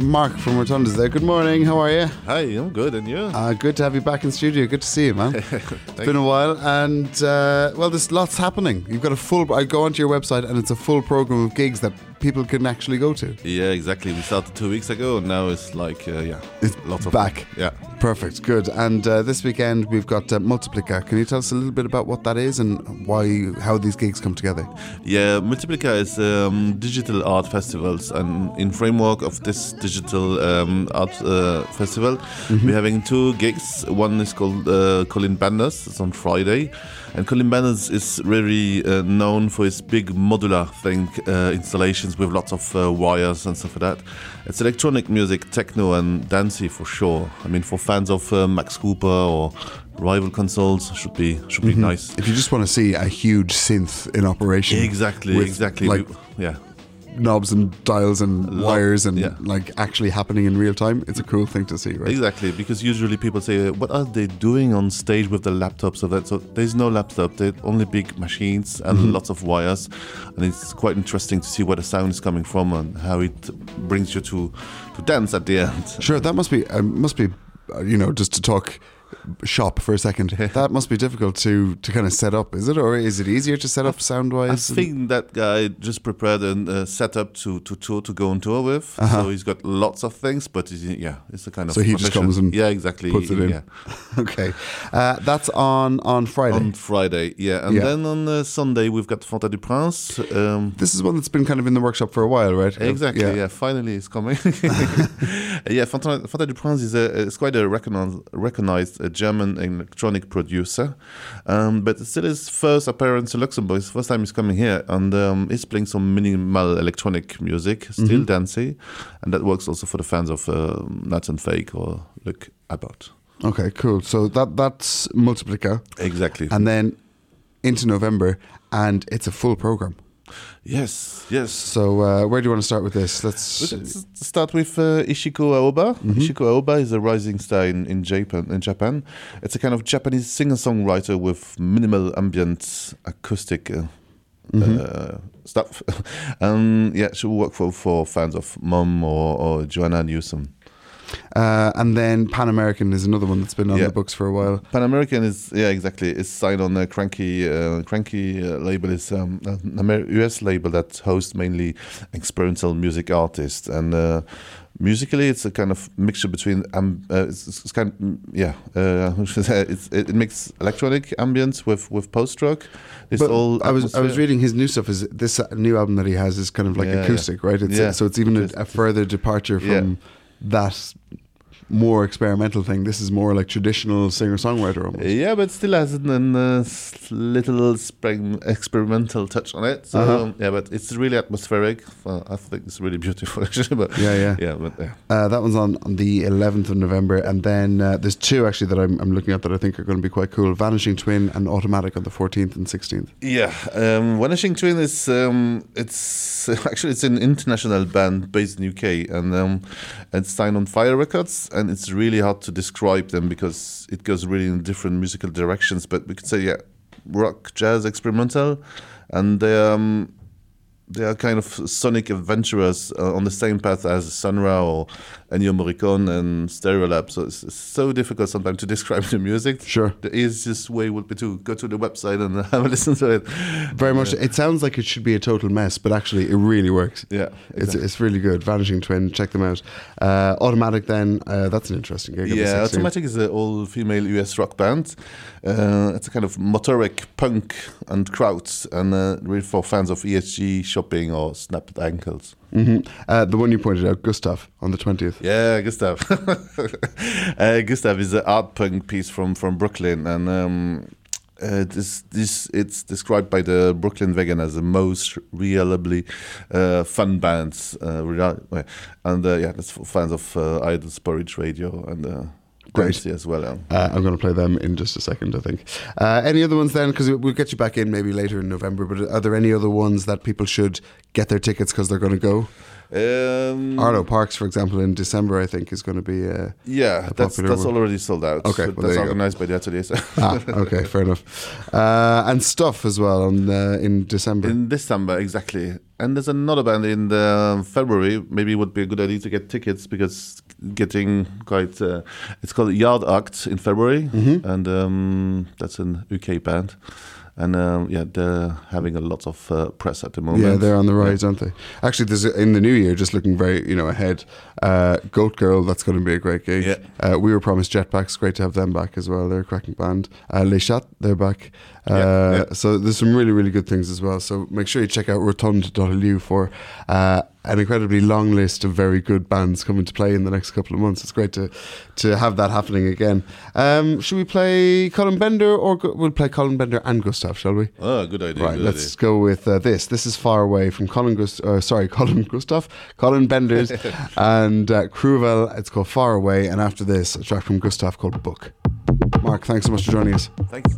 Mark from Rotondes there. Good morning. How are you? Hi, I'm good, and you? Uh, good to have you back in studio. Good to see you, man. it's been a while, and uh, well, there's lots happening. You've got a full. I go onto your website, and it's a full program of gigs that people can actually go to. Yeah, exactly. We started two weeks ago, and now it's like, uh, yeah, It's lots of back. Yeah. Perfect. Good. And uh, this weekend we've got uh, Multiplica. Can you tell us a little bit about what that is and why, how these gigs come together? Yeah, Multiplica is um, digital art festivals, and in framework of this digital um, art uh, festival, we're having two gigs. One is called uh, Colin Benders. It's on Friday, and Colin Benders is really uh, known for his big modular thing uh, installations with lots of uh, wires and stuff like that. It's electronic music, techno, and dancey for sure. I mean, for fans of uh, Max Cooper or rival consoles, should be should be nice. If you just want to see a huge synth in operation, Exactly, exactly. like We- yeah. Knobs and dials and wires and yeah. like actually happening in real time, it's a cool thing to see, right? Exactly, because usually people say, "What are they doing on stage with the laptops?" Of that, so there's no laptop. They're only big machines and Mm-hmm. lots of wires, and it's quite interesting to see where the sound is coming from and how it brings you to to dance at the end. Sure, that must be uh, must be uh, you know just to talk shop for a second. that must be difficult to to kind of set up, is it, or is it easier to set up sound wise? I think that guy just prepared a uh, setup to, to tour to go on tour with. So he's got lots of things, but he's, yeah, it's a kind of Uh-huh. So he just comes and yeah, exactly, puts it in. Yeah. okay, uh, that's on on Friday. on Friday, yeah, and Yeah. then on uh, Sunday we've got Pantha du Prince. Um, this is one that's been kind of in the workshop for a while, right? Exactly. Yeah. finally it's coming. yeah, Fontaine, Pantha du Prince is a is quite a recognized recognized uh, German electronic producer, um, but it's still his first appearance in Luxembourg. It's the first time he's coming here, and um, he's playing some minimal electronic music, still dancey, and that works also for the fans of uh, Nuts and Fake or Luc About. Okay, cool. So that that's Multiplica, Exactly. and then into November, and it's a full program. Yes, yes. So uh, where do you want to start with this? Let's. Let's start with uh, Ichiko Aoba. Ichiko Aoba is a rising star in, in Japan. In Japan, it's a kind of Japanese singer-songwriter with minimal ambient acoustic uh, uh, stuff. um, yeah, she will work for, for fans of Mom or, or Joanna Newsom. Uh, and then Pan American is another one that's been on Yeah. the books for a while. Pan American is yeah exactly is signed on a Kranky uh, Kranky uh, label is um, an Amer- US label that hosts mainly experimental music artists and uh, musically it's a kind of mixture between um, uh, it's, it's kind of, yeah uh, how should I say? it's, it, it makes electronic ambience with with post rock. It's But all I was I was reading his new stuff. Is this new album that he has is kind of like Yeah, yeah. acoustic, right? It's Yeah. so it's even a, a further departure from Yeah. That more experimental thing. This is more like traditional singer songwriter almost. Yeah, but still has a uh, little spring experimental touch on it. So Uh-huh. yeah, but it's really atmospheric. I think it's really beautiful actually. But Yeah, yeah. yeah, but yeah. Uh, that one's on, on the 11th of November, and then uh, there's two actually that I'm, I'm looking at that I think are going to be quite cool: Vanishing Twin and Automatic on the 14th and 16th. Yeah, um, Vanishing Twin is um, it's actually it's an international band based in UK and um, it's signed on Fire Records and it's really hard to describe them because it goes really in different musical directions. But we could say yeah, rock, jazz, experimental, and um, they are kind of sonic adventurers uh, on the same path as Sun Ra or Ennio Morricone and Stereolab. So it's, it's so difficult sometimes to describe the music. Sure. The easiest way would be to go to the website and have a listen to it. Very much. It sounds like it should be a total mess, but actually, it really works. Yeah, It's, exactly. it's really good. Vanishing Twin, check them out. Uh, Automatic, then, uh, that's an interesting gig. Yeah, Automatic is an all female US rock band. Uh, it's a kind of motoric punk and krauts, and uh, really for fans of ESG shopping or snapped ankles. Mhm. Uh, the one you pointed out, Gustaf, on the 20th. Yeah, Gustaf. uh, Gustaf is an art punk piece from from Brooklyn, and um, uh, this this it's described by the Brooklyn Vegan as the most reliably uh, fun bands. Uh, and uh, yeah, that's for fans of uh, Idles Porridge Radio and. Great. As well. Uh, I'm going to play them in just a second, I think. Uh, any other ones then? Because we'll get you back in maybe later in November. But are there any other ones that people should get their tickets because they're going to go? Um, Arlo Parks, for example, in December, I think is going to be. Uh, Yeah, a that's that's one. already sold out. Okay, well, that's organized by the atelier. So. ah, okay, fair enough. Uh, and stuff as well on uh, in December. In December, exactly. And there's another band in the February. Maybe it would be a good idea to get tickets because getting quite. Uh, it's called Yard Act in February, Mm-hmm. and um, that's an UK band. And um, yeah, they're having a lot of uh, press at the moment. Yeah, they're on the rise, aren't they? Actually, there's in the new year, just looking very you know ahead. Uh, Goat Girl, that's going to be a great gig. Yeah. Uh, we were promised Jetpacks, great to have them back as well. They're a cracking band. Uh, Les Chat, they're back. Uh, Yeah, yeah. So there's some really really good things as well. So make sure you check out rotondes.lu for uh, an incredibly long list of very good bands coming to play in the next couple of months. It's great to to have that happening again. Um, should we play Colin Bender or go- we'll play Colin Bender and Gustaf? Shall we? Oh, good idea. Right, good let's go with uh, this. This is Far Away from Colin Gust- uh, sorry, Colin Gustaf, Colin Benders and uh, Cruvel. It's called Far Away. And after this, a track from Gustaf called Book. Mark, thanks so much for joining us. Thanks.